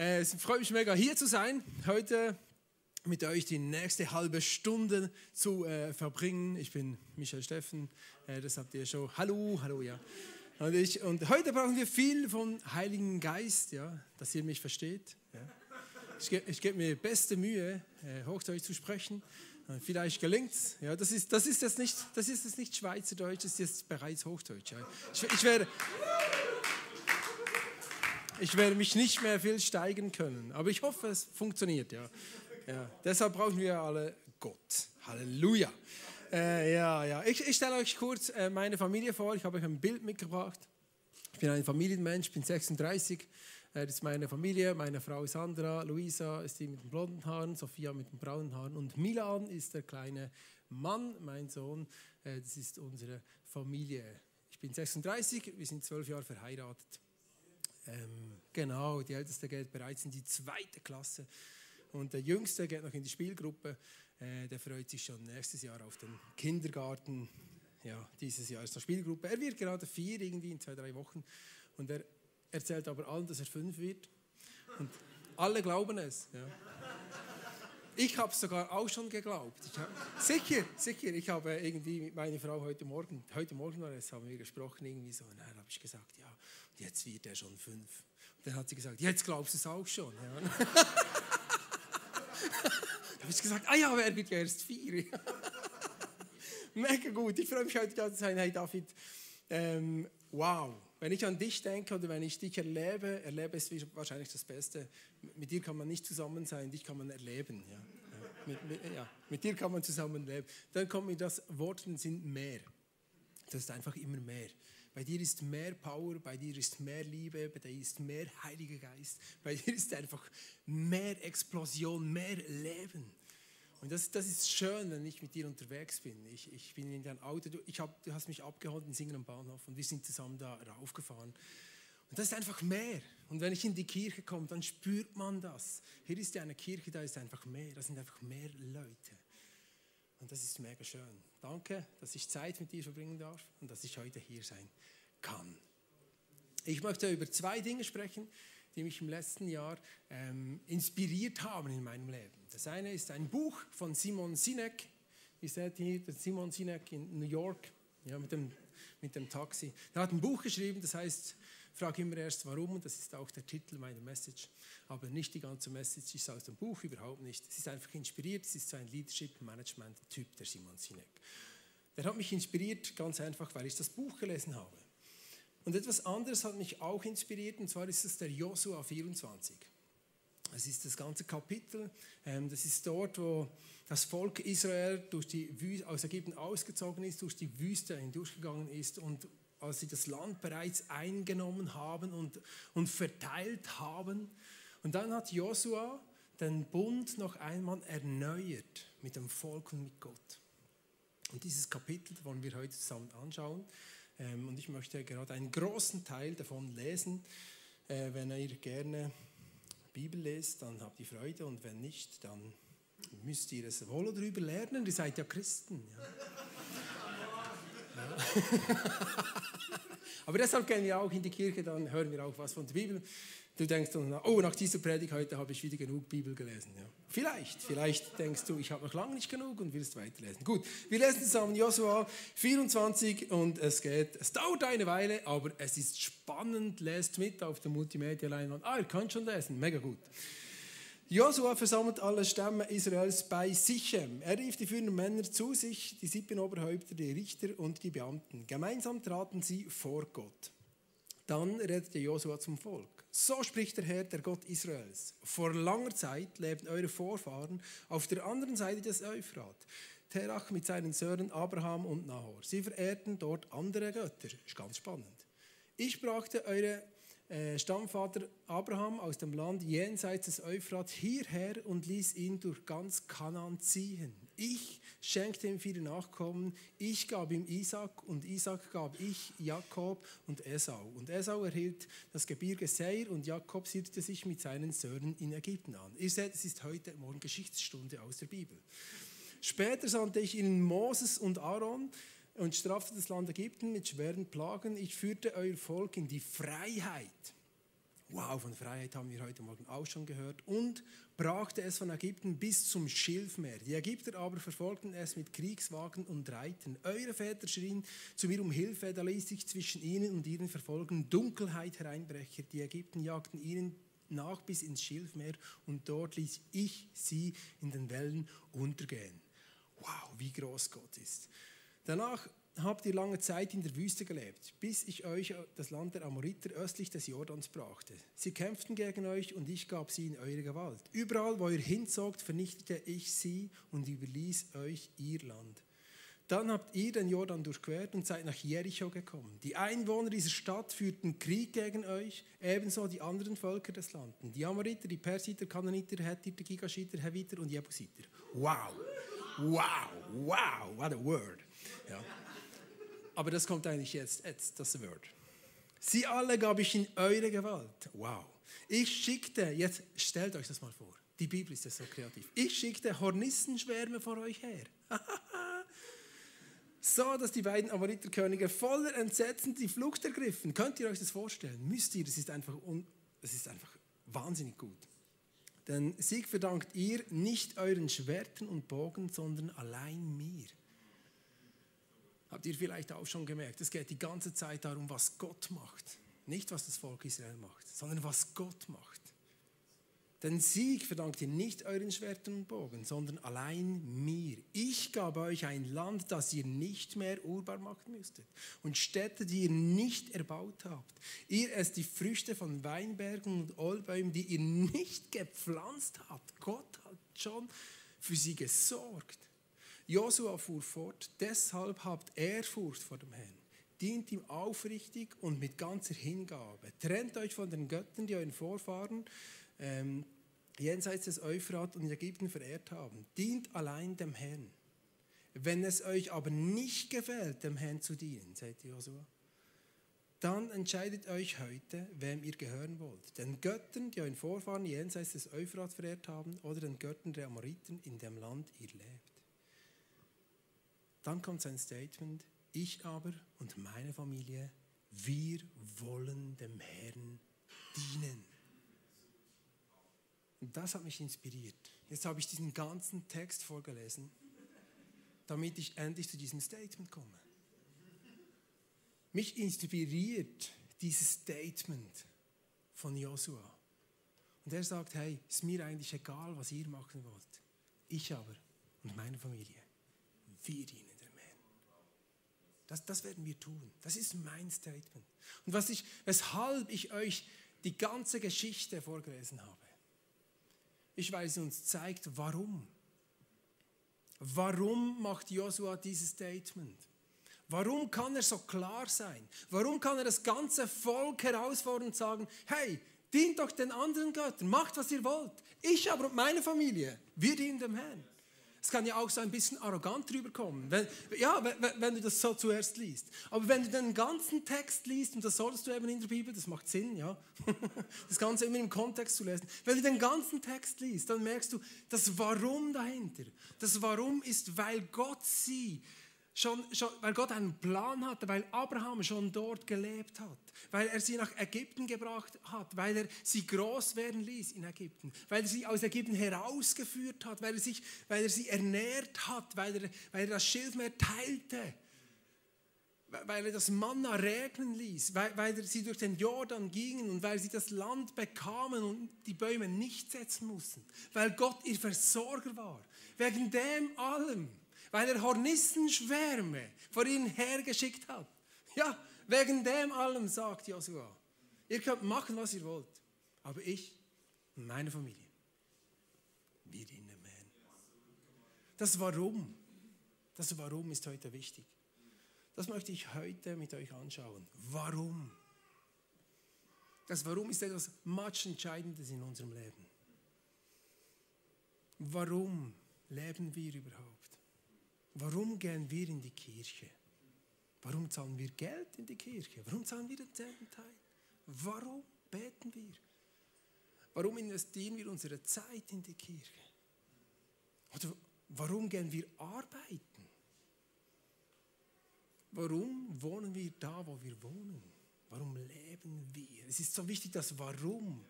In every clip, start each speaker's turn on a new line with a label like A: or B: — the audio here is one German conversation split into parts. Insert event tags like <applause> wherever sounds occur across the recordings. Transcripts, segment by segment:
A: Äh, es freut mich mega, hier zu sein. Heute mit euch die nächste halbe Stunde zu äh, verbringen. Ich bin Michael Steffen, äh, das habt ihr schon. Hallo, hallo, ja. Und, ich, und heute brauchen wir viel vom Heiligen Geist, ja, dass ihr mich versteht. Ja. Ich, ich gebe mir beste Mühe, äh, Hochdeutsch zu sprechen. Vielleicht gelingt es. Ja, das, ist, das, ist jetzt nicht, das ist jetzt nicht Schweizerdeutsch, das ist jetzt bereits Hochdeutsch. Ja. Ich, ich, werde, ich werde mich nicht mehr viel steigern können, aber ich hoffe, es funktioniert. Ja. Ja. Deshalb brauchen wir alle Gott. Halleluja. Äh, ja, ja. Ich, ich stelle euch kurz äh, meine Familie vor. Ich habe euch ein Bild mitgebracht. Ich bin ein Familienmensch, bin 36. Äh, das ist meine Familie, meine Frau Sandra, Luisa ist die mit den blonden Haaren, Sophia mit den braunen Haaren und Milan ist der kleine Mann, mein Sohn. Äh, das ist unsere Familie. Ich bin 36, wir sind zwölf Jahre verheiratet. Ähm, genau, die Älteste geht bereits in die zweite Klasse und der Jüngste geht noch in die Spielgruppe. Äh, der freut sich schon nächstes Jahr auf den Kindergarten. Ja, dieses Jahr ist der Spielgruppe. Er wird gerade vier, irgendwie in zwei, drei Wochen. Und er erzählt aber allen, dass er fünf wird. Und alle glauben es. Ja. Ich habe es sogar auch schon geglaubt. Hab, sicher, sicher. Ich habe irgendwie mit meiner Frau heute Morgen, heute Morgen war es, haben wir gesprochen, irgendwie so. Und dann habe ich gesagt, ja, jetzt wird er schon fünf. Und dann hat sie gesagt, jetzt glaubst du es auch schon. Ja. <laughs> dann habe ich gesagt, ah ja, aber er wird ja erst vier. <laughs> Mega gut. Ich freue mich heute zu sein. Hey David, ähm, wow wenn ich an dich denke oder wenn ich dich erlebe, erlebe es wahrscheinlich das Beste. Mit dir kann man nicht zusammen sein, dich kann man erleben. Ja. Mit, mit, ja. mit dir kann man zusammen leben. Dann kommt mir das Wort Sinn mehr. Das ist einfach immer mehr. Bei dir ist mehr Power, bei dir ist mehr Liebe, bei dir ist mehr Heiliger Geist, bei dir ist einfach mehr Explosion, mehr Leben. Und das, das ist schön, wenn ich mit dir unterwegs bin. Ich, ich bin in deinem Auto, du, ich hab, du hast mich abgeholt in Singen am Bahnhof und wir sind zusammen da raufgefahren. Und das ist einfach mehr. Und wenn ich in die Kirche komme, dann spürt man das. Hier ist ja eine Kirche, da ist einfach mehr. Da sind einfach mehr Leute. Und das ist mega schön. Danke, dass ich Zeit mit dir verbringen darf und dass ich heute hier sein kann. Ich möchte über zwei Dinge sprechen, die mich im letzten Jahr ähm, inspiriert haben in meinem Leben. Das eine ist ein Buch von Simon Sinek. Ihr seht hier Simon Sinek in New York ja, mit, dem, mit dem Taxi. Er hat ein Buch geschrieben, das heißt, frag immer erst warum, und das ist auch der Titel meiner Message. Aber nicht die ganze Message ist aus dem Buch, überhaupt nicht. Es ist einfach inspiriert, es ist so ein Leadership-Management-Typ, der Simon Sinek. Der hat mich inspiriert, ganz einfach, weil ich das Buch gelesen habe. Und etwas anderes hat mich auch inspiriert, und zwar ist es der Josua 24. Es ist das ganze Kapitel. Ähm, das ist dort, wo das Volk Israel durch die Wüste, aus Ägypten ausgezogen ist, durch die Wüste hindurchgegangen ist und als sie das Land bereits eingenommen haben und, und verteilt haben. Und dann hat Josua den Bund noch einmal erneuert mit dem Volk und mit Gott. Und dieses Kapitel wollen wir heute zusammen anschauen. Ähm, und ich möchte gerade einen großen Teil davon lesen. Äh, wenn ihr gerne Bibel lest, dann habt ihr Freude und wenn nicht, dann müsst ihr es wohl darüber lernen. Ihr seid ja Christen. Ja. <laughs> Aber deshalb gehen wir auch in die Kirche, dann hören wir auch was von der Bibel. Du denkst dann, oh, nach dieser Predigt heute habe ich wieder genug Bibel gelesen. Ja. Vielleicht, vielleicht denkst du, ich habe noch lange nicht genug und willst weiterlesen. Gut, wir lesen zusammen Josua 24 und es geht, es dauert eine Weile, aber es ist spannend. Lest mit auf der Multimedia-Leinwand. Ah, ihr könnt schon lesen, mega gut. Josua versammelt alle Stämme Israels bei Sichem. Er rief die führenden Männer zu sich, die sieben Oberhäupter, die Richter und die Beamten. Gemeinsam traten sie vor Gott. Dann redete Josua zum Volk. So spricht der Herr, der Gott Israels. Vor langer Zeit lebten eure Vorfahren auf der anderen Seite des Euphrat. Terach mit seinen Söhnen Abraham und Nahor. Sie verehrten dort andere Götter. Ist ganz spannend. Ich brachte eure Stammvater Abraham aus dem Land jenseits des Euphrat hierher und ließ ihn durch ganz Kanaan ziehen. Ich schenkte ihm viele Nachkommen. Ich gab ihm Isaac und Isaac gab ich Jakob und Esau. Und Esau erhielt das Gebirge Seir und Jakob siedelte sich mit seinen Söhnen in Ägypten an. Ihr seht, es ist heute Morgen Geschichtsstunde aus der Bibel. Später sandte ich ihnen Moses und Aaron und strafte das Land Ägypten mit schweren Plagen. Ich führte euer Volk in die Freiheit. Wow, von Freiheit haben wir heute Morgen auch schon gehört. Und brachte es von Ägypten bis zum Schilfmeer. Die Ägypter aber verfolgten es mit Kriegswagen und Reitern. Eure Väter schrien zu mir um Hilfe, da ließ sich zwischen ihnen und ihren Verfolgern Dunkelheit hereinbrechen. Die Ägypten jagten ihnen nach bis ins Schilfmeer und dort ließ ich sie in den Wellen untergehen. Wow, wie groß Gott ist. Danach habt ihr lange Zeit in der Wüste gelebt, bis ich euch das Land der Amoriter östlich des Jordans brachte. Sie kämpften gegen euch und ich gab sie in eure Gewalt. Überall, wo ihr hinzogt, vernichtete ich sie und überließ euch ihr Land. Dann habt ihr den Jordan durchquert und seid nach Jericho gekommen. Die Einwohner dieser Stadt führten Krieg gegen euch, ebenso die anderen Völker des Landes. Die Amoriter, die Persiter, Kananiter, Hethiter, Gigashiter, Heviter und Jebusiter. Wow, wow, wow, what a word. Ja. Aber das kommt eigentlich jetzt, jetzt das Wort. Sie alle gab ich in eure Gewalt. Wow. Ich schickte, jetzt stellt euch das mal vor. Die Bibel ist ja so kreativ. Ich schickte Hornissenschwärme vor euch her. <laughs> so, dass die beiden Amoriterkönige voller Entsetzen die Flucht ergriffen. Könnt ihr euch das vorstellen? Müsst ihr? Das ist einfach, das ist einfach wahnsinnig gut. Denn Sieg verdankt ihr nicht euren Schwertern und Bogen, sondern allein mir. Habt ihr vielleicht auch schon gemerkt, es geht die ganze Zeit darum, was Gott macht. Nicht, was das Volk Israel macht, sondern was Gott macht. Den Sieg verdankt ihr nicht euren Schwertern und Bogen, sondern allein mir. Ich gab euch ein Land, das ihr nicht mehr urbar machen müsstet und Städte, die ihr nicht erbaut habt. Ihr esst die Früchte von Weinbergen und Olbäumen, die ihr nicht gepflanzt habt. Gott hat schon für sie gesorgt. Josua fuhr fort, deshalb habt Ehrfurcht vor dem Herrn. Dient ihm aufrichtig und mit ganzer Hingabe. Trennt euch von den Göttern, die euren Vorfahren ähm, jenseits des Euphrat und Ägypten verehrt haben. Dient allein dem Herrn. Wenn es euch aber nicht gefällt, dem Herrn zu dienen, sagt Josua, dann entscheidet euch heute, wem ihr gehören wollt. Den Göttern, die euren Vorfahren jenseits des Euphrat verehrt haben, oder den Göttern der Amoriten, in dem Land ihr lebt. Dann kommt sein Statement, ich aber und meine Familie, wir wollen dem Herrn dienen. Und das hat mich inspiriert. Jetzt habe ich diesen ganzen Text vorgelesen, damit ich endlich zu diesem Statement komme. Mich inspiriert dieses Statement von Josua. Und er sagt, hey, ist mir eigentlich egal, was ihr machen wollt. Ich aber und meine Familie, wir dienen. Das, das werden wir tun. Das ist mein Statement. Und was ich, weshalb ich euch die ganze Geschichte vorgelesen habe, ist, weil sie uns zeigt, warum. Warum macht Josua dieses Statement? Warum kann er so klar sein? Warum kann er das ganze Volk herausfordern und sagen, hey, dient doch den anderen Göttern, macht, was ihr wollt. Ich aber und meine Familie, wir dienen dem Herrn. Es kann ja auch so ein bisschen arrogant rüberkommen, wenn, ja, wenn, wenn, du das so zuerst liest. Aber wenn du den ganzen Text liest, und das solltest du eben in der Bibel, das macht Sinn, ja, <laughs> das Ganze immer im Kontext zu lesen. Wenn du den ganzen Text liest, dann merkst du, das Warum dahinter. Das Warum ist, weil Gott sie Schon, schon, weil Gott einen Plan hatte, weil Abraham schon dort gelebt hat, weil er sie nach Ägypten gebracht hat, weil er sie groß werden ließ in Ägypten, weil er sie aus Ägypten herausgeführt hat, weil er, sich, weil er sie ernährt hat, weil er, weil er das Schilfmeer teilte, weil er das Manna regnen ließ, weil, weil sie durch den Jordan gingen und weil sie das Land bekamen und die Bäume nicht setzen mussten, weil Gott ihr Versorger war. Wegen dem allem weil er Hornissenschwärme vor ihnen hergeschickt hat. Ja, wegen dem allem sagt Josua, ihr könnt machen, was ihr wollt, aber ich und meine Familie, wir dienen Herrn. Das Warum, das Warum ist heute wichtig. Das möchte ich heute mit euch anschauen. Warum? Das Warum ist etwas much Entscheidendes in unserem Leben. Warum leben wir überhaupt? Warum gehen wir in die Kirche? Warum zahlen wir Geld in die Kirche? Warum zahlen wir den zehnten Teil? Warum beten wir? Warum investieren wir unsere Zeit in die Kirche? Oder warum gehen wir arbeiten? Warum wohnen wir da, wo wir wohnen? Warum leben wir? Es ist so wichtig, das Warum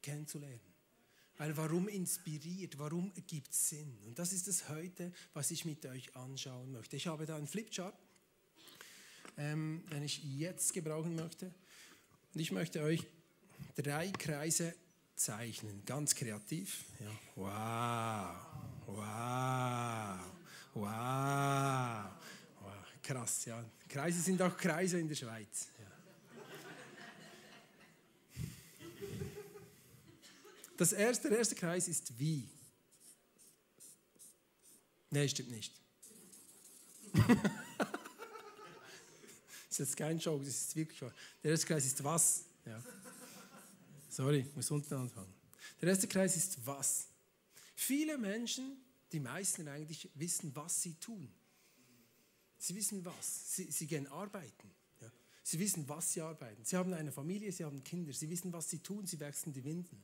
A: kennenzulernen. Weil warum inspiriert, warum gibt Sinn? Und das ist es heute, was ich mit euch anschauen möchte. Ich habe da einen Flipchart, ähm, den ich jetzt gebrauchen möchte. Und ich möchte euch drei Kreise zeichnen, ganz kreativ. Ja. Wow, wow, wow, wow. Krass, ja. Kreise sind auch Kreise in der Schweiz. Das erste, der erste Kreis ist wie. Nein, stimmt nicht. das <laughs> ist jetzt kein Joke, das ist wirklich wahr. Der erste Kreis ist was. Ja. Sorry, muss unten anfangen. Der erste Kreis ist was. Viele Menschen, die meisten eigentlich, wissen, was sie tun. Sie wissen was. Sie, sie gehen arbeiten. Ja. Sie wissen, was sie arbeiten. Sie haben eine Familie, sie haben Kinder. Sie wissen, was sie tun. Sie wechseln die Winden.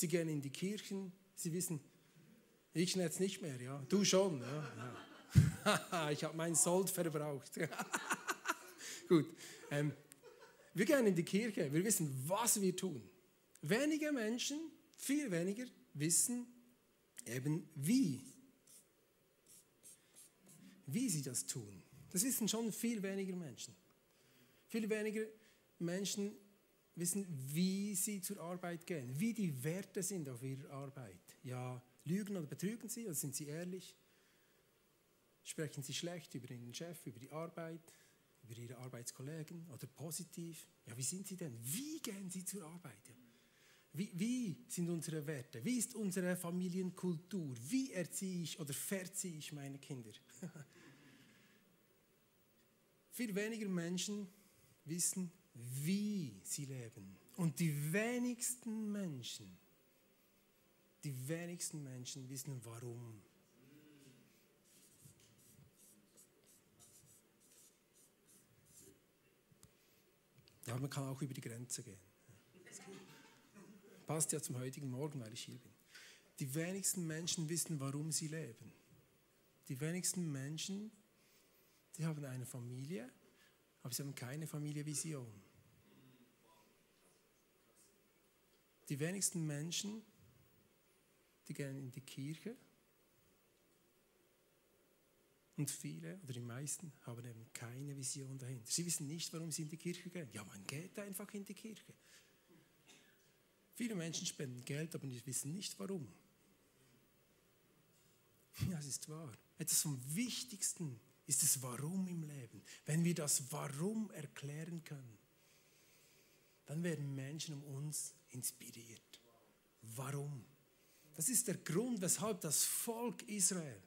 A: Ja. Sie gehen in die Kirchen. Sie wissen, ich jetzt nicht mehr. Ja. Du schon. Ja. <laughs> ich habe meinen Sold verbraucht. <laughs> Gut. Ähm, wir gehen in die Kirche, wir wissen, was wir tun. Wenige Menschen, viel weniger, wissen eben wie. Wie sie das tun. Das wissen schon viel weniger Menschen. Viel weniger Menschen wissen, wie sie zur Arbeit gehen, wie die Werte sind auf ihrer Arbeit. Ja, lügen oder betrügen sie oder sind sie ehrlich? Sprechen sie schlecht über den Chef, über die Arbeit? über Ihre Arbeitskollegen oder positiv. Ja, wie sind Sie denn? Wie gehen Sie zur Arbeit? Wie, wie, sind unsere Werte? Wie ist unsere Familienkultur? Wie erziehe ich oder verziehe ich meine Kinder? <laughs> Viel weniger Menschen wissen, wie sie leben. Und die wenigsten Menschen, die wenigsten Menschen wissen, warum Ja, man kann auch über die Grenze gehen. Passt ja zum heutigen Morgen, weil ich hier bin. Die wenigsten Menschen wissen, warum sie leben. Die wenigsten Menschen, die haben eine Familie, aber sie haben keine Familievision. Die wenigsten Menschen, die gehen in die Kirche, und viele oder die meisten haben eben keine Vision dahinter. Sie wissen nicht, warum sie in die Kirche gehen. Ja, man geht einfach in die Kirche. Viele Menschen spenden Geld, aber sie wissen nicht warum. <laughs> Ja, es ist wahr. Etwas vom Wichtigsten ist das Warum im Leben. Wenn wir das Warum erklären können, dann werden Menschen um uns inspiriert. Warum? Das ist der Grund, weshalb das Volk Israel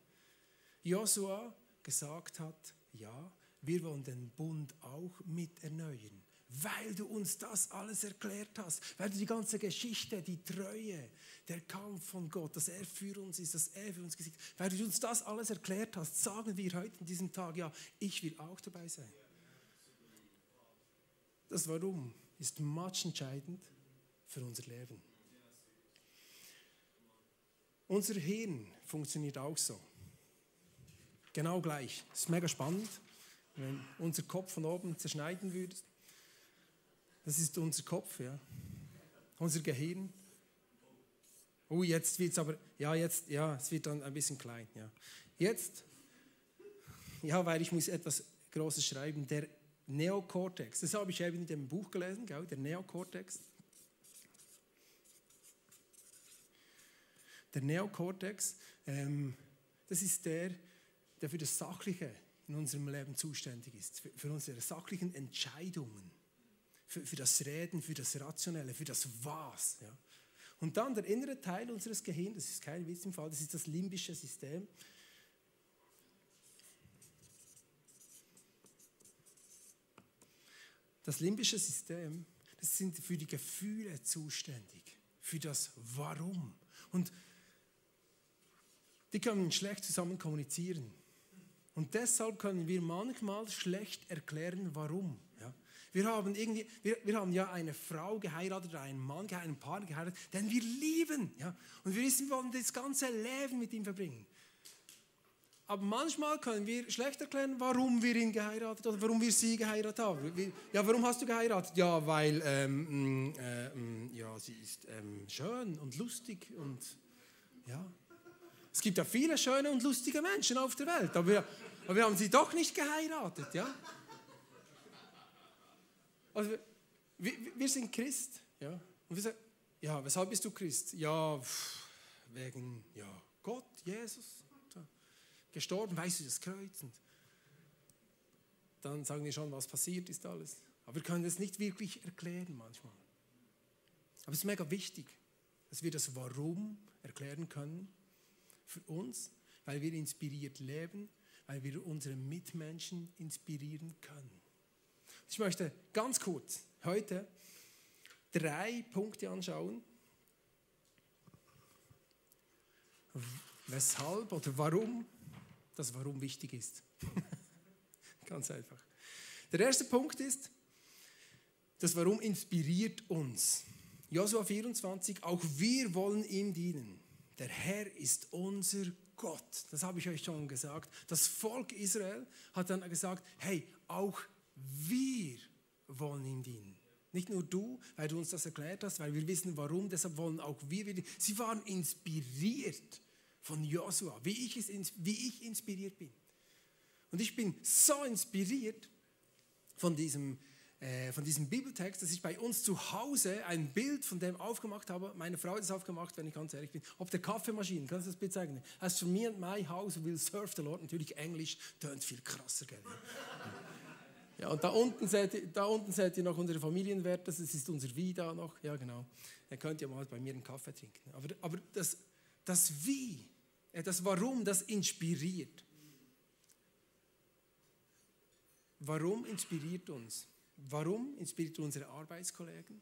A: Josua gesagt hat, ja, wir wollen den Bund auch mit erneuern, weil du uns das alles erklärt hast, weil du die ganze Geschichte, die Treue, der Kampf von Gott, dass er für uns ist, dass er für uns gesiegt, weil du uns das alles erklärt hast, sagen wir heute in diesem Tag, ja, ich will auch dabei sein. Das Warum ist much entscheidend für unser Leben. Unser Hirn funktioniert auch so. Genau gleich. Das ist mega spannend. Wenn unser Kopf von oben zerschneiden würde, das ist unser Kopf, ja. Unser Gehirn. Oh, jetzt wird es aber, ja, jetzt, ja, es wird dann ein bisschen klein, ja. Jetzt, ja, weil ich muss etwas Großes schreiben, der Neokortex, das habe ich eben in dem Buch gelesen, gell, der Neokortex. Der Neokortex, ähm, das ist der, der für das Sachliche in unserem Leben zuständig ist, für, für unsere sachlichen Entscheidungen, für, für, das Reden, für das Rationelle, für das Was. Ja. Und dann der innere Teil unseres Gehirns, das ist kein Witz im Fall, das ist das limbische System. Das limbische System, das sind für die Gefühle zuständig, für das Warum. Und die können schlecht zusammen kommunizieren. Und deshalb können wir manchmal schlecht erklären, warum. Wir, haben irgendwie, wir, wir haben ja eine Frau geheiratet oder einen Mann, einen Partner geheiratet, den wir lieben. Ja? Und wir wissen, wir wollen das ganze Leben mit ihm verbringen. Aber manchmal können wir schlecht erklären, warum wir ihn geheiratet oder warum wir sie geheiratet haben. Ja, warum hast du geheiratet? Ja, weil ähm, mm, äh, mm, ja, sie ist ähm, schön und lustig und ja. Es gibt ja viele schöne und lustige Menschen auf der Welt, aber wir, aber wir haben sie doch nicht geheiratet, ja. Also wir, wir sind Christ, ja. Und wir sagen, ja, weshalb bist du Christ? Ja, wegen ja, Gott, Jesus gestorben, weißt du das Kreuz? Und dann sagen wir schon, was passiert ist alles. Aber wir können es nicht wirklich erklären manchmal. Aber es ist mega wichtig, dass wir das Warum erklären können für uns, weil wir inspiriert leben, weil wir unsere Mitmenschen inspirieren können. Ich möchte ganz kurz heute drei Punkte anschauen, weshalb oder warum das Warum wichtig ist. <laughs> Ganz einfach. Der erste Punkt ist, das Warum inspiriert uns. Josua 24, auch wir wollen ihm dienen. Der Herr ist unser Gott. Das habe ich euch schon gesagt. Das Volk Israel hat dann gesagt, hey, auch wir wollen ihm dienen. Nicht nur du, weil du uns das erklärt hast, weil wir wissen warum, deshalb wollen auch wir. Sie waren inspiriert von Josua, wie ich, wie ich inspiriert bin. Und ich bin so inspiriert von diesem, äh, von diesem Bibeltext, dass ich bei uns zu Hause ein Bild von dem aufgemacht habe. Meine Frau hat es aufgemacht, wenn ich ganz ehrlich bin. Ob der Kaffeemaschine, kannst du das Bild zeigen? As for me and my house will serve the Lord. Natürlich Englisch, tönt viel krasser, gell? Ja, und da unten, seht ihr, da unten seht ihr noch unsere Familienwerte, das ist unser Wie da noch. Ja, genau. Ihr könnt ja mal bei mir einen Kaffee trinken. Aber, aber das, das Wie, das Warum, das inspiriert. Warum inspiriert uns? Warum inspiriert unsere Arbeitskollegen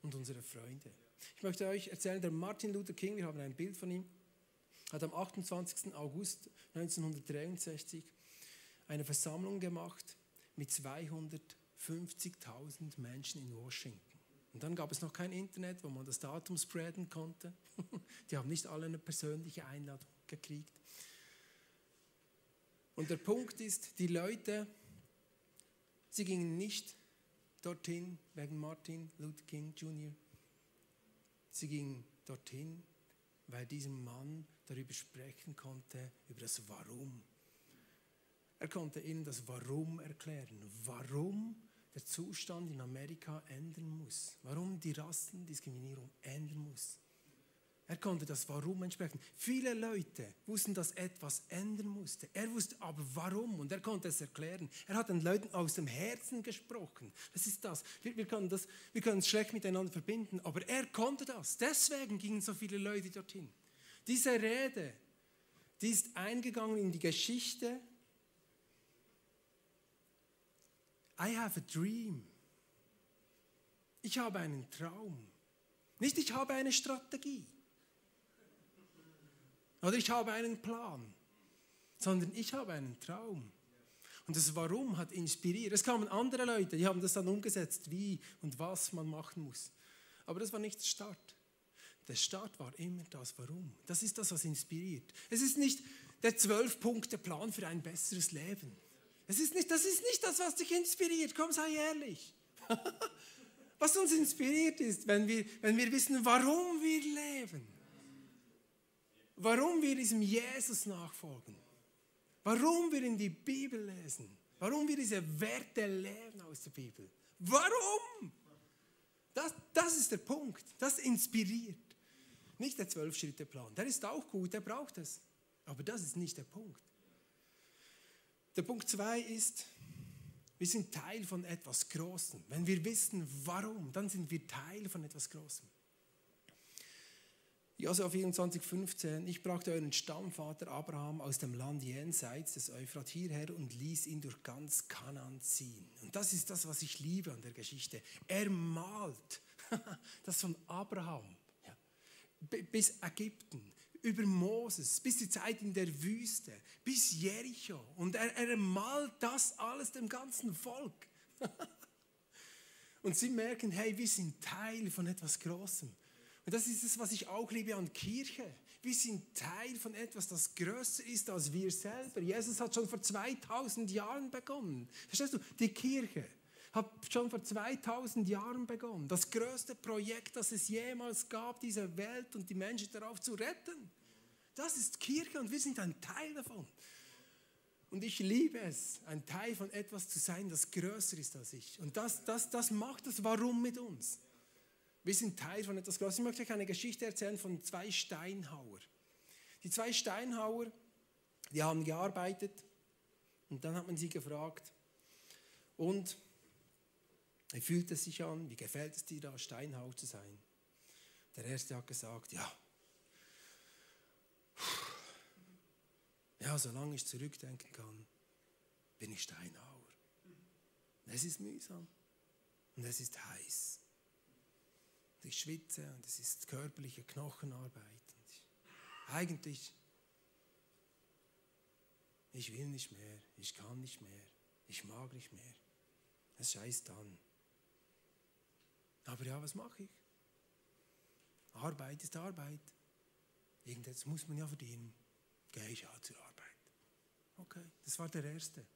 A: und unsere Freunde? Ich möchte euch erzählen, der Martin Luther King, wir haben ein Bild von ihm, hat am 28. August 1963 eine Versammlung gemacht mit 250.000 Menschen in Washington. Und dann gab es noch kein Internet, wo man das Datum spreaden konnte. <laughs> Die haben nicht alle eine persönliche Einladung gekriegt. Und der Punkt ist, die Leute, sie gingen nicht dorthin wegen Martin Luther King Jr. Sie gingen dorthin, weil dieser Mann darüber sprechen konnte, über das Warum. Er konnte ihnen das Warum erklären. Warum der Zustand in Amerika ändern muss, warum die Rassendiskriminierung ändern muss. Er konnte das Warum entsprechen. Viele Leute wussten, dass etwas ändern musste. Er wusste aber warum und er konnte es erklären. Er hat den Leuten aus dem Herzen gesprochen. Das ist das. Wir, wir, können das. wir können es schlecht miteinander verbinden, aber er konnte das. Deswegen gingen so viele Leute dorthin. Diese Rede, die ist eingegangen in die Geschichte I have a dream. Ich habe einen Traum. Nicht ich habe eine Strategie. Oder ich habe einen Plan. Sondern ich habe einen Traum. Und das Warum hat inspiriert. Es kamen andere Leute, die haben das dann umgesetzt, wie und was man machen muss. Aber das war nicht der Start. Der Start war immer das Warum. Das ist das, was inspiriert. Es ist nicht der Zwölf-Punkte-Plan für ein besseres Leben. Es ist nicht, das ist nicht das, was dich inspiriert. Komm, sei ehrlich. <laughs> was uns inspiriert ist, wenn wir, wenn wir wissen, warum wir leben. Warum wir diesem Jesus nachfolgen. Warum wir in die Bibel lesen. Warum wir diese Werte leben aus der Bibel. Warum? Das, das ist der Punkt. Das inspiriert. Nicht der Zwölf-Schritte-Plan. Der ist auch gut, der braucht es. Aber das ist nicht der Punkt. Der Punkt zwei ist, wir sind Teil von etwas Großem. Wenn wir wissen, warum, dann sind wir Teil von etwas Großem. Josua 24, 15, ich brachte euren Stammvater Abraham aus dem Land jenseits des Euphrat hierher und ließ ihn durch ganz Kanaan ziehen. Und das ist das, was ich liebe an der Geschichte. Er malt <laughs> das von Abraham ja, bis Ägypten, über Moses, bis die Zeit in der Wüste, bis Jericho. Und er, er malt das alles dem ganzen Volk. <laughs> Und sie merken, hey, wir sind Teil von etwas Großem. Und das ist es, was ich auch liebe an Kirche. Wir sind Teil von etwas, das größer ist als wir selber. Jesus hat schon vor 2000 Jahren begonnen. Verstehst du? Die Kirche hat schon vor 2000 Jahren begonnen. Das größte Projekt, das es jemals gab, diese Welt und die Menschen darauf zu retten. Das ist Kirche und wir sind ein Teil davon. Und ich liebe es, ein Teil von etwas zu sein, das größer ist als ich. Und das, das, das macht das Warum mit uns. Wir sind Teil von etwas Größeres. Ich möchte euch eine Geschichte erzählen von zwei Steinhauer. Die zwei Steinhauer, die haben gearbeitet und dann hat man sie gefragt, und wie fühlt es sich an? Wie gefällt es dir da, Steinhauer zu sein? Der erste hat gesagt, ja, ja, solange ich zurückdenken kann, bin ich Steinhauer. Es ist mühsam und es ist heiß. Und ich schwitze und es ist körperliche Knochenarbeit. Und ich, eigentlich, ich will nicht mehr, ich kann nicht mehr, ich mag nicht mehr. Es scheißt an. Aber ja, was mache ich? Arbeit ist Arbeit. Irgendetwas muss man ja verdienen. Gehe ich ja zur Arbeit. Okay, das war der erste.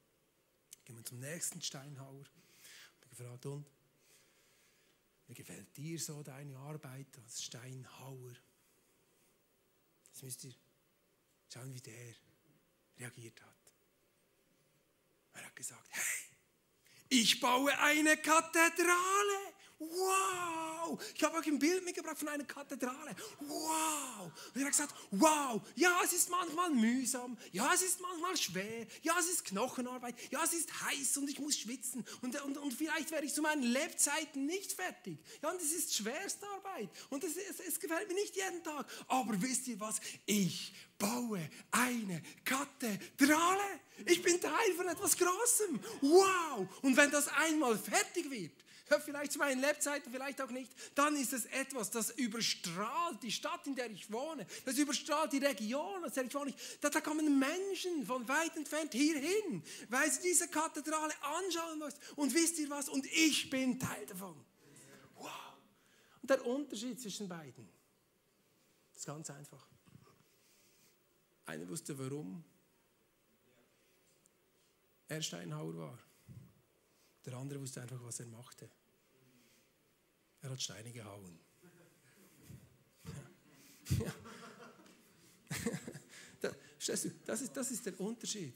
A: Gehen wir zum nächsten Steinhauer. Und gefragt, und? Wie gefällt dir so deine Arbeit als Steinhauer? Jetzt müsst ihr schauen, wie der reagiert hat. Er hat gesagt, hey, ich baue eine Kathedrale. Wow! Ich habe euch ein Bild mitgebracht von einer Kathedrale. Wow! Und er hat gesagt, wow, ja, es ist manchmal mühsam, ja, es ist manchmal schwer, ja, es ist Knochenarbeit, ja, es ist heiß und ich muss schwitzen und, und, und vielleicht werde ich zu meinen Lebzeiten nicht fertig. Ja, und es ist Schwerstarbeit und es, es, es gefällt mir nicht jeden Tag. Aber wisst ihr was? Ich baue eine Kathedrale. Ich bin Teil von etwas Großem. Wow! Und wenn das einmal fertig wird, vielleicht zu meinen Lebzeiten, vielleicht auch nicht, dann ist es etwas, das überstrahlt die Stadt, in der ich wohne, das überstrahlt die Region, in der ich wohne. Da, da kommen Menschen von weit entfernt hierhin, weil sie diese Kathedrale anschauen müssen. Und wisst ihr was? Und ich bin Teil davon. Wow. Und der Unterschied zwischen beiden ist ganz einfach. Einer wusste, warum er Steinhauer war. Der andere wusste einfach, was er machte. Er hat Steine gehauen. Ja. <laughs> Ja. Das, das, ist, das ist der Unterschied.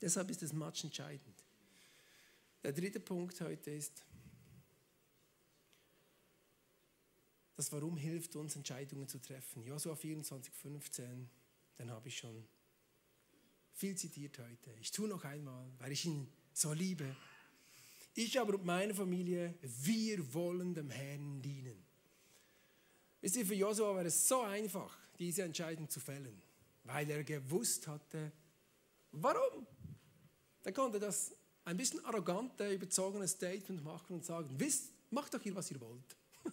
A: Deshalb ist das Match entscheidend. Der dritte Punkt heute ist, das Warum hilft uns, Entscheidungen zu treffen. Josua 24, 15, den habe ich schon viel zitiert heute. Ich tue noch einmal, weil ich ihn so liebe. Ich aber und meine Familie, wir wollen dem Herrn dienen. Wisst ihr, für Josua war es so einfach, diese Entscheidung zu fällen, weil er gewusst hatte, warum. Er konnte das ein bisschen arrogante, überzogene Statement machen und sagen, wisst, macht doch hier, was ihr wollt. <laughs>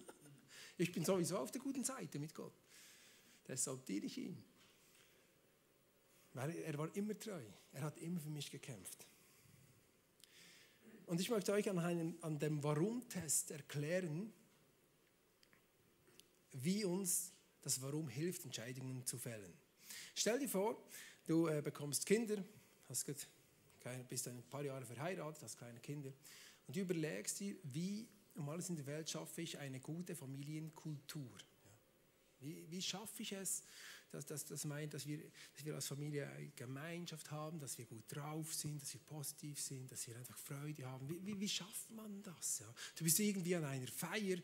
A: ich bin sowieso auf der guten Seite mit Gott. Deshalb diene ich ihm. Weil er war immer treu. Er hat immer für mich gekämpft. Und ich möchte euch an, einem, an dem Warum-Test erklären, wie uns das Warum hilft, Entscheidungen zu fällen. Stell dir vor, du äh, bekommst Kinder, hast keine, bist ein paar Jahre verheiratet, hast kleine Kinder und du überlegst dir, wie um alles in der Welt schaffe ich eine gute Familienkultur. Ja. Wie, wie schaffe ich es, dass das, das meint, dass wir, dass wir als Familie eine Gemeinschaft haben, dass wir gut drauf sind, dass wir positiv sind, dass wir einfach Freude haben. Wie, wie, wie schafft man das? Ja? Du bist irgendwie an einer Feier,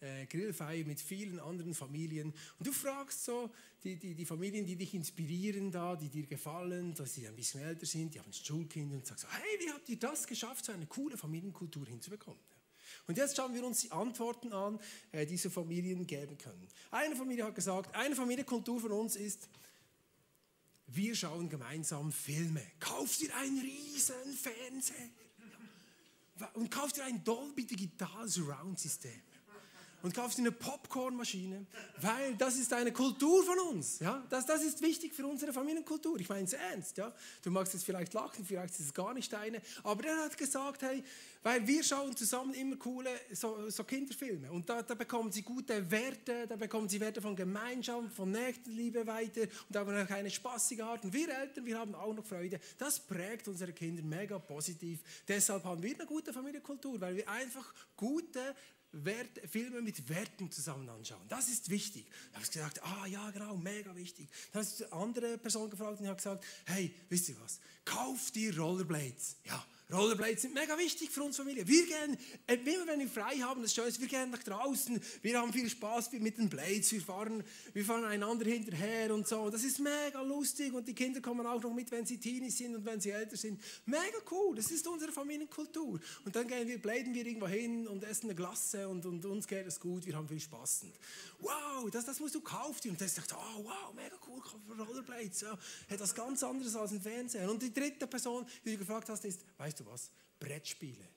A: äh, Grillfeier mit vielen anderen Familien und du fragst so die, die, die Familien, die dich inspirieren da, die dir gefallen, dass sie ein bisschen älter sind, die haben Schulkinder und sagst so, hey, wie habt ihr das geschafft, so eine coole Familienkultur hinzubekommen? Und jetzt schauen wir uns die Antworten an, die äh, diese Familien geben können. Eine Familie hat gesagt, eine Familienkultur von uns ist, wir schauen gemeinsam Filme. Kauft ihr einen riesen Fernseher und kauft ihr ein Dolby Digital Surround System. Und kaufst dir eine Popcornmaschine, weil das ist eine Kultur von uns. Ja? Das, das ist wichtig für unsere Familienkultur. Ich meine es ernst. Ja? Du magst es vielleicht lachen, vielleicht ist es gar nicht deine. Aber er hat gesagt, hey, weil wir schauen zusammen immer coole so, so Kinderfilme. Und da, da, bekommen sie gute Werte, da bekommen sie Werte von Gemeinschaft, von Nächstenliebe weiter und haben auch eine spaßige Art. Und wir Eltern, wir haben auch noch Freude. Das prägt unsere Kinder mega positiv. Deshalb haben wir eine gute Familienkultur, weil wir einfach gute Wert, Filme mit Werten zusammen anschauen. Das ist wichtig. Da habe ich gesagt, ah ja, genau, mega wichtig. Dann habe ich eine andere Person gefragt und habe gesagt, hey, wisst ihr was? Kauf dir Rollerblades. Ja, Rollerblades sind mega wichtig für unsere Familie. Wir gehen, äh, immer wenn wir frei haben, das ist wir gehen nach draußen, wir haben viel Spaß mit den Blades, wir fahren, wir fahren einander hinterher und so. Das ist mega lustig und die Kinder kommen auch noch mit, wenn sie Teenies sind und wenn sie älter sind. Mega cool, das ist unsere Familienkultur. Und dann gehen wir, bläden wir irgendwo hin und essen eine Glasse und, und uns geht es gut, wir haben viel Spaß. Wow, das, das musst du kaufen. Und der sagt, oh wow, mega cool, Rollerblades, ja, etwas ganz anderes als ein Fernseher. Und die dritte Person, die du gefragt hast, ist, weißt du was, Brettspiele.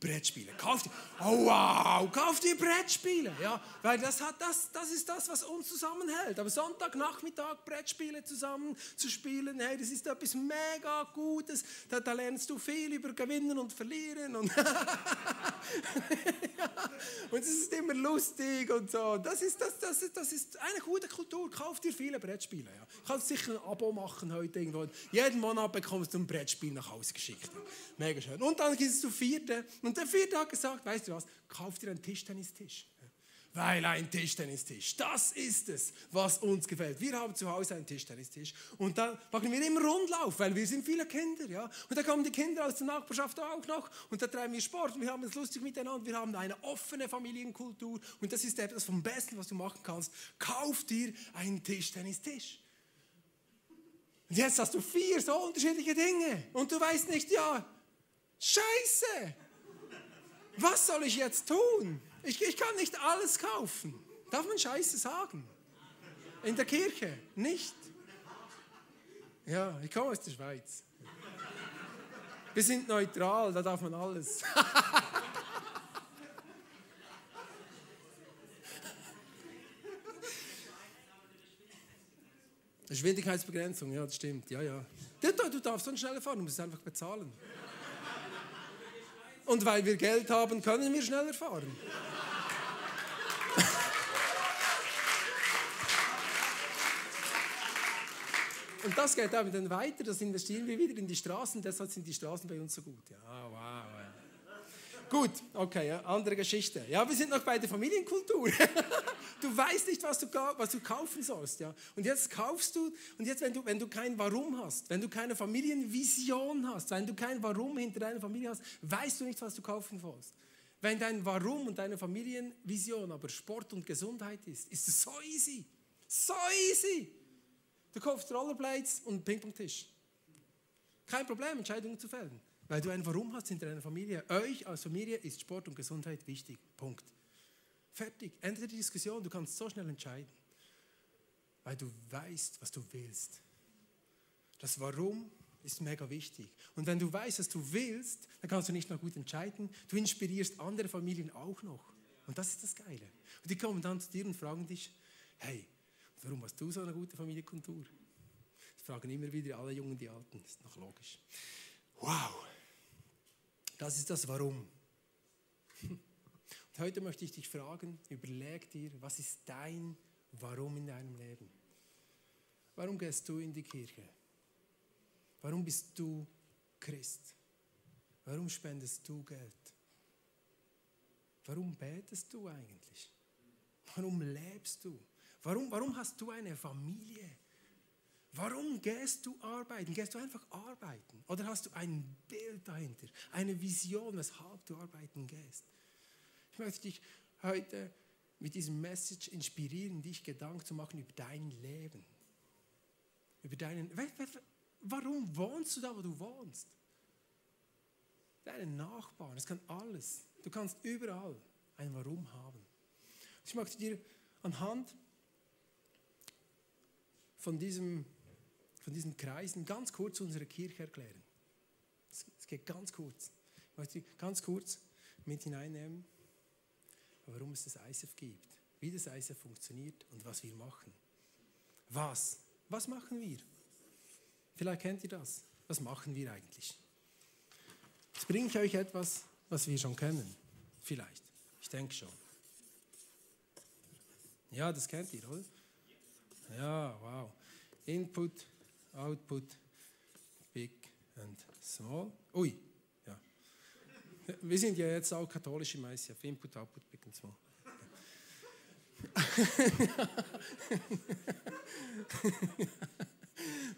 A: Brettspiele. Kauf dir, oh wow, kauf dir Brettspiele. Ja, weil das, hat, das, das ist das, was uns zusammenhält. Aber Sonntagnachmittag Brettspiele zusammen zu spielen, hey, das ist etwas mega Gutes. Da, da lernst du viel über Gewinnen und Verlieren. Und, <laughs> und es ist immer lustig und so. Das ist, das, das, ist, das ist eine gute Kultur. Kauf dir viele Brettspiele. Ja. Du kannst sicher ein Abo machen heute irgendwo. Jeden Monat bekommst du ein Brettspiel nach Hause geschickt. Mega schön. Und dann gehst du vierte. Und der vierte hat gesagt, weißt du was, kauf dir einen Tischtennistisch. Weil ein Tischtennistisch, das ist es, was uns gefällt. Wir haben zu Hause einen Tischtennistisch und dann machen wir immer Rundlauf, weil wir sind viele Kinder, ja. Und da kommen die Kinder aus der Nachbarschaft auch noch und da treiben wir Sport und wir haben es lustig miteinander. Wir haben eine offene Familienkultur und das ist etwas vom Besten, was du machen kannst. Kauf dir einen Tischtennistisch. Und jetzt hast du vier so unterschiedliche Dinge und du weißt nicht, ja, Scheiße! Was soll ich jetzt tun? Ich, ich kann nicht alles kaufen. Darf man Scheiße sagen? In der Kirche? Nicht. Ja, ich komme aus der Schweiz. Wir sind neutral, da darf man alles. Geschwindigkeitsbegrenzung, ja, das stimmt. Ja, ja. Du, du darfst dann schneller fahren, du musst es einfach bezahlen. Und weil wir Geld haben, können wir schneller fahren. Und das geht dann weiter, das investieren wir wieder in die Straßen, deshalb sind die Straßen bei uns so gut. Ja, wow. Gut, okay, andere Geschichte. Ja, wir sind noch bei der Familienkultur. <laughs> Du weißt nicht, was du, was du kaufen sollst. Ja? Und jetzt kaufst du, und jetzt, wenn du, wenn du kein Warum hast, wenn du keine Familienvision hast, wenn du kein Warum hinter deiner Familie hast, weißt du nicht, was du kaufen sollst. Wenn dein Warum und deine Familienvision aber Sport und Gesundheit ist, ist es so easy. So easy. Du kaufst Rollerblades und einen Pingpongtisch. Kein Problem, Entscheidungen zu fällen. Weil du ein Warum hast hinter deiner Familie. Euch als Familie ist Sport und Gesundheit wichtig. Punkt. Fertig. Ende der Diskussion. Du kannst so schnell entscheiden. Weil du weißt, was du willst. Das Warum ist mega wichtig. Und wenn du weißt, was du willst, dann kannst du nicht nur gut entscheiden, du inspirierst andere Familien auch noch. Und das ist das Geile. Und die kommen dann zu dir und fragen dich, hey, warum hast du so eine gute Familienkultur? Das fragen immer wieder alle Jungen, die Alten. Das ist noch logisch. Wow, das ist das Warum. heute möchte ich dich fragen, überleg dir, was ist dein Warum in deinem Leben? Warum gehst du in die Kirche? Warum bist du Christ? Warum spendest du Geld? Warum betest du eigentlich? Warum lebst du? Warum, warum hast du eine Familie? Warum gehst du arbeiten? Gehst du einfach arbeiten? Oder hast du ein Bild dahinter, eine Vision, weshalb du arbeiten gehst? möchte dich heute mit diesem Message inspirieren, dich Gedanken zu machen über dein Leben. Über deinen. Warum wohnst du da, wo du wohnst? Deine Nachbarn, das kann alles. Du kannst überall ein Warum haben. Ich möchte dir anhand von, diesem, von diesen Kreisen ganz kurz unsere Kirche erklären. Es geht ganz kurz. Ich möchte ganz kurz mit hineinnehmen warum es das ISF gibt, wie das ISF funktioniert und was wir machen. Was? Was machen wir? Vielleicht kennt ihr das. Was machen wir eigentlich? Jetzt bringe ich euch etwas, was wir schon kennen. Vielleicht. Ich denke schon. Ja, das kennt ihr, oder? Ja, wow. Input, Output, Big and Small. Ui, ja. Wir sind ja jetzt auch katholisch im ICF. Input, Output, Big and Small. <laughs>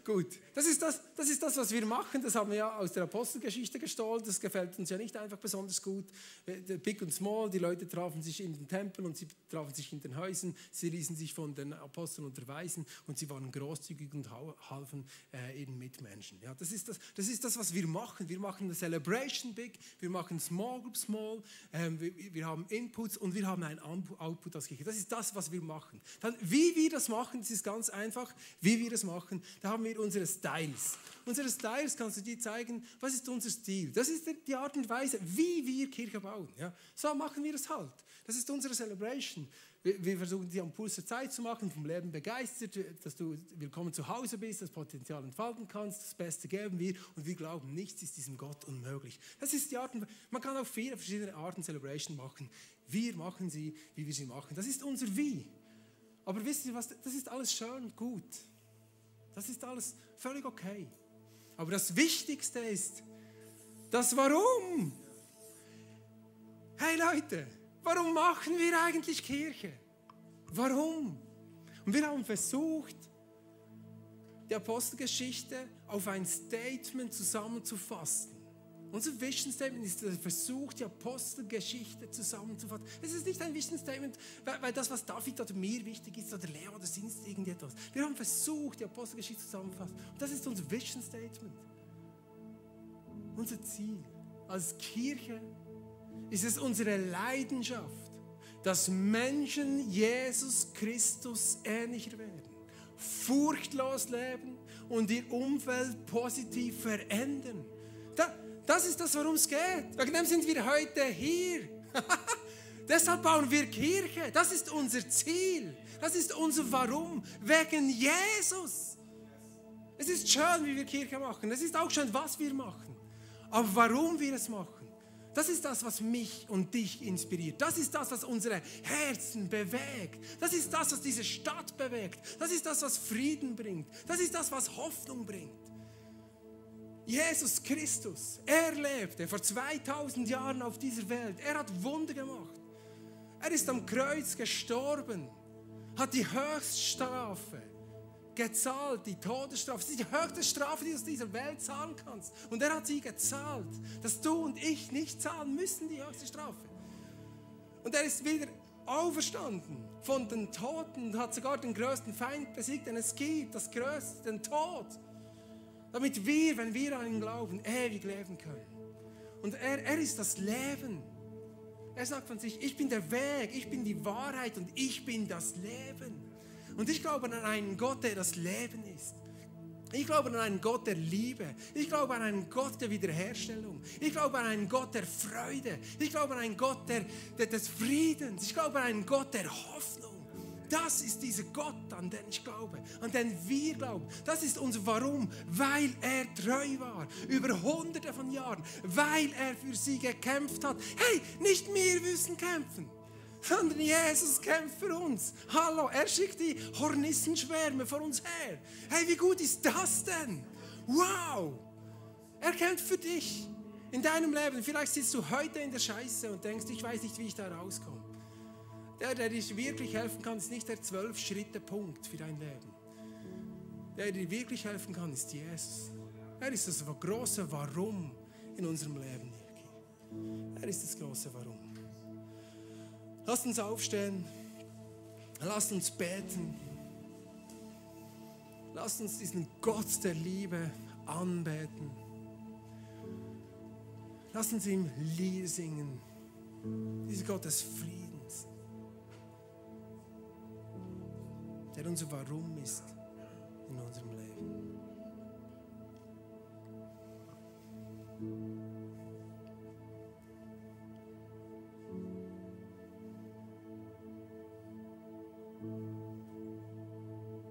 A: Gut, das ist das, das ist das, was wir machen. Das haben wir ja aus der Apostelgeschichte gestohlen. Das gefällt uns ja nicht einfach besonders gut. Äh, Big und Small, die Leute trafen sich in den Tempeln und sie trafen sich in den Häusern. Sie ließen sich von den Aposteln unterweisen und sie waren großzügig und halfen äh, ihren Mitmenschen. Ja, das, ist das, das ist das, was wir machen. Wir machen eine Celebration Big, wir machen Small Group Small, ähm, wir, wir, haben Inputs und wir haben ein Output als Kirche. Das ist das, was wir machen. Dann, wie wir das machen, das ist ganz einfach. Wie wir das machen, da haben wir unsere Styles. Unsere Styles kannst du dir zeigen, was ist unser Stil. Das ist die Art und Weise, wie wir Kirche bauen. Ja? So machen wir es halt. Das ist unsere Celebration. Wir, wir versuchen, die am Puls der Zeit zu machen, vom Leben begeistert, dass du willkommen zu Hause bist, das Potenzial entfalten kannst, das Beste geben wir und wir glauben, nichts ist diesem Gott unmöglich. Das ist die Art und Man kann auch viele verschiedene Arten Celebration machen. Wir machen sie, wie wir sie machen. Das ist unser Wie. Aber wisst ihr was, das ist alles schön und gut. Das ist alles völlig okay. Aber das Wichtigste ist das Warum. Hey Leute, warum machen wir eigentlich Kirche? Warum? Und wir haben versucht, die Apostelgeschichte auf ein Statement zusammenzufassen. Unser Vision Statement ist der Versuch, die Apostelgeschichte zusammenzufassen. Es ist nicht ein Vision Statement, weil, das, was David oder mir wichtig ist, oder Leo oder sonst irgendetwas. Wir haben versucht, die Apostelgeschichte zusammenzufassen. Und das ist unser Vision Statement. Unser Ziel als Kirche ist es unsere Leidenschaft, dass Menschen Jesus Christus ähnlicher werden, furchtlos leben und ihr Umfeld positiv verändern. Das ist das, worum es geht. Wegen dem sind wir heute hier. <laughs> Deshalb bauen wir Kirche. Das ist unser Ziel. Das ist unser Warum. Wegen Jesus. Es ist schön, wie wir Kirche machen. Es ist auch schön, was wir machen. Aber warum wir es machen, das ist das, was mich und dich inspiriert. Das ist das, was unsere Herzen bewegt. Das ist das, was diese Stadt bewegt. Das ist das, was Frieden bringt. Das ist das, was Hoffnung bringt. Jesus Christus, er lebte vor 2000 Jahren auf dieser Welt. Er hat Wunder gemacht. Er ist am Kreuz gestorben, hat die Höchststrafe gezahlt, die Todesstrafe. Das ist die höchste Strafe, die du aus dieser Welt zahlen kannst. Und er hat sie gezahlt, dass du und ich nicht zahlen müssen, die höchste Strafe. Und er ist wieder auferstanden von den Toten und hat sogar den größten Feind besiegt, den es gibt, das größte, den Tod damit wir, wenn wir an ihn glauben, ewig leben können. Und er, er ist das Leben. Er sagt von sich, ich bin der Weg, ich bin die Wahrheit und ich bin das Leben. Und ich glaube an einen Gott, der das Leben ist. Ich glaube an einen Gott der Liebe. Ich glaube an einen Gott der Wiederherstellung. Ich glaube an einen Gott der Freude. Ich glaube an einen Gott der, der des Friedens. Ich glaube an einen Gott der Hoffnung. Das ist dieser Gott, an den ich glaube, an den wir glauben. Das ist unser Warum, weil er treu war, über hunderte von Jahren, weil er für sie gekämpft hat. Hey, nicht wir müssen kämpfen, sondern Jesus kämpft für uns. Hallo, er schickt die Hornissenschwärme vor uns her. Hey, wie gut ist das denn? Wow, er kämpft für dich in deinem Leben. Vielleicht sitzt du heute in der Scheiße und denkst, ich weiß nicht, wie ich da rauskomme. Der, der dir wirklich helfen kann, ist nicht der Zwölf-Schritte-Punkt für dein Leben. Der dir wirklich helfen kann, ist Jesus. Er ist das große Warum in unserem Leben. Er ist das große Warum. Lasst uns aufstehen. Lasst uns beten. Lasst uns diesen Gott der Liebe anbeten. Lasst uns ihm Lieder singen. Dieser Gott des Friedens. der unser Warum ist in unserem Leben.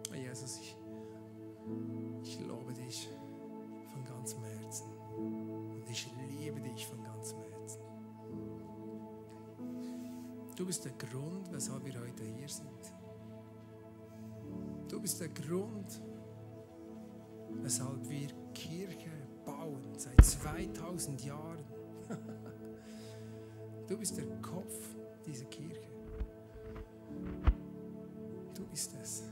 A: Oh Jesus, ich, ich lobe dich von ganzem Herzen und ich liebe dich von ganzem Herzen. Du bist der Grund, weshalb wir heute hier sind. Du bist der Grund, weshalb wir Kirche bauen seit 2000 Jahren. <laughs> Du bist der Kopf dieser Kirche. Du bist es,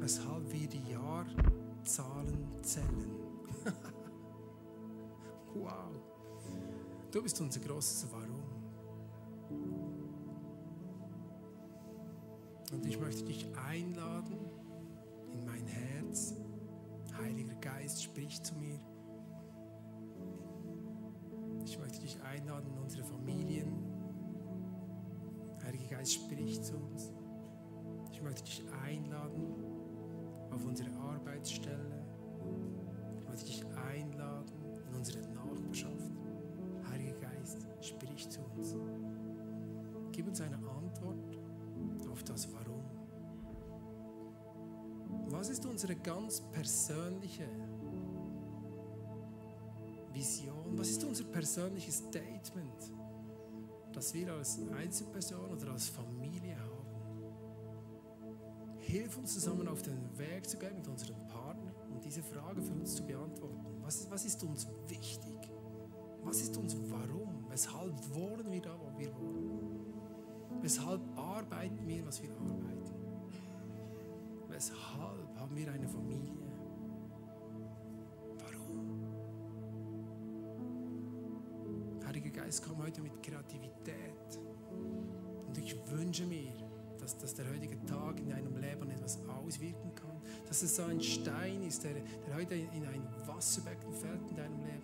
A: weshalb wir die Jahrzahlen zählen. <laughs> wow. Du bist unser großes Warum. Und ich möchte dich einladen in mein Herz. Heiliger Geist, sprich zu mir. Ich möchte dich einladen in unsere Familien. Heiliger Geist, sprich zu uns. Ich möchte dich einladen auf unsere Arbeitsstelle. Ich möchte dich einladen in unsere Nachbarschaft. Heiliger Geist, sprich zu uns. Gib uns eine Antwort auf das Warum. Was ist unsere ganz persönliche Vision? Was ist unser persönliches Statement, das wir als Einzelperson oder als Familie haben? Hilf uns zusammen auf den Weg zu gehen mit unseren Partnern, um diese Frage für uns zu beantworten. Was, was ist uns wichtig? Was ist uns warum? Weshalb wohnen wir da, wo wir wohnen? Weshalb arbeiten wir, was wir arbeiten? Weshalb haben wir eine Familie? Warum? Heiliger Geist, komm heute mit Kreativität. Und ich wünsche mir, dass, dass der heutige Tag in deinem Leben etwas auswirken kann. Dass es so ein Stein ist, der, der heute in ein Wasserbecken fällt in deinem Leben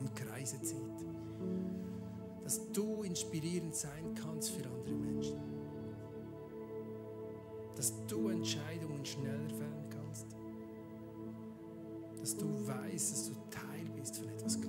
A: und Kreise zieht. Dass du inspirierend sein kannst für andere Menschen. Dass du Entscheidungen schneller fällen kannst. Dass du weißt, dass du Teil bist von etwas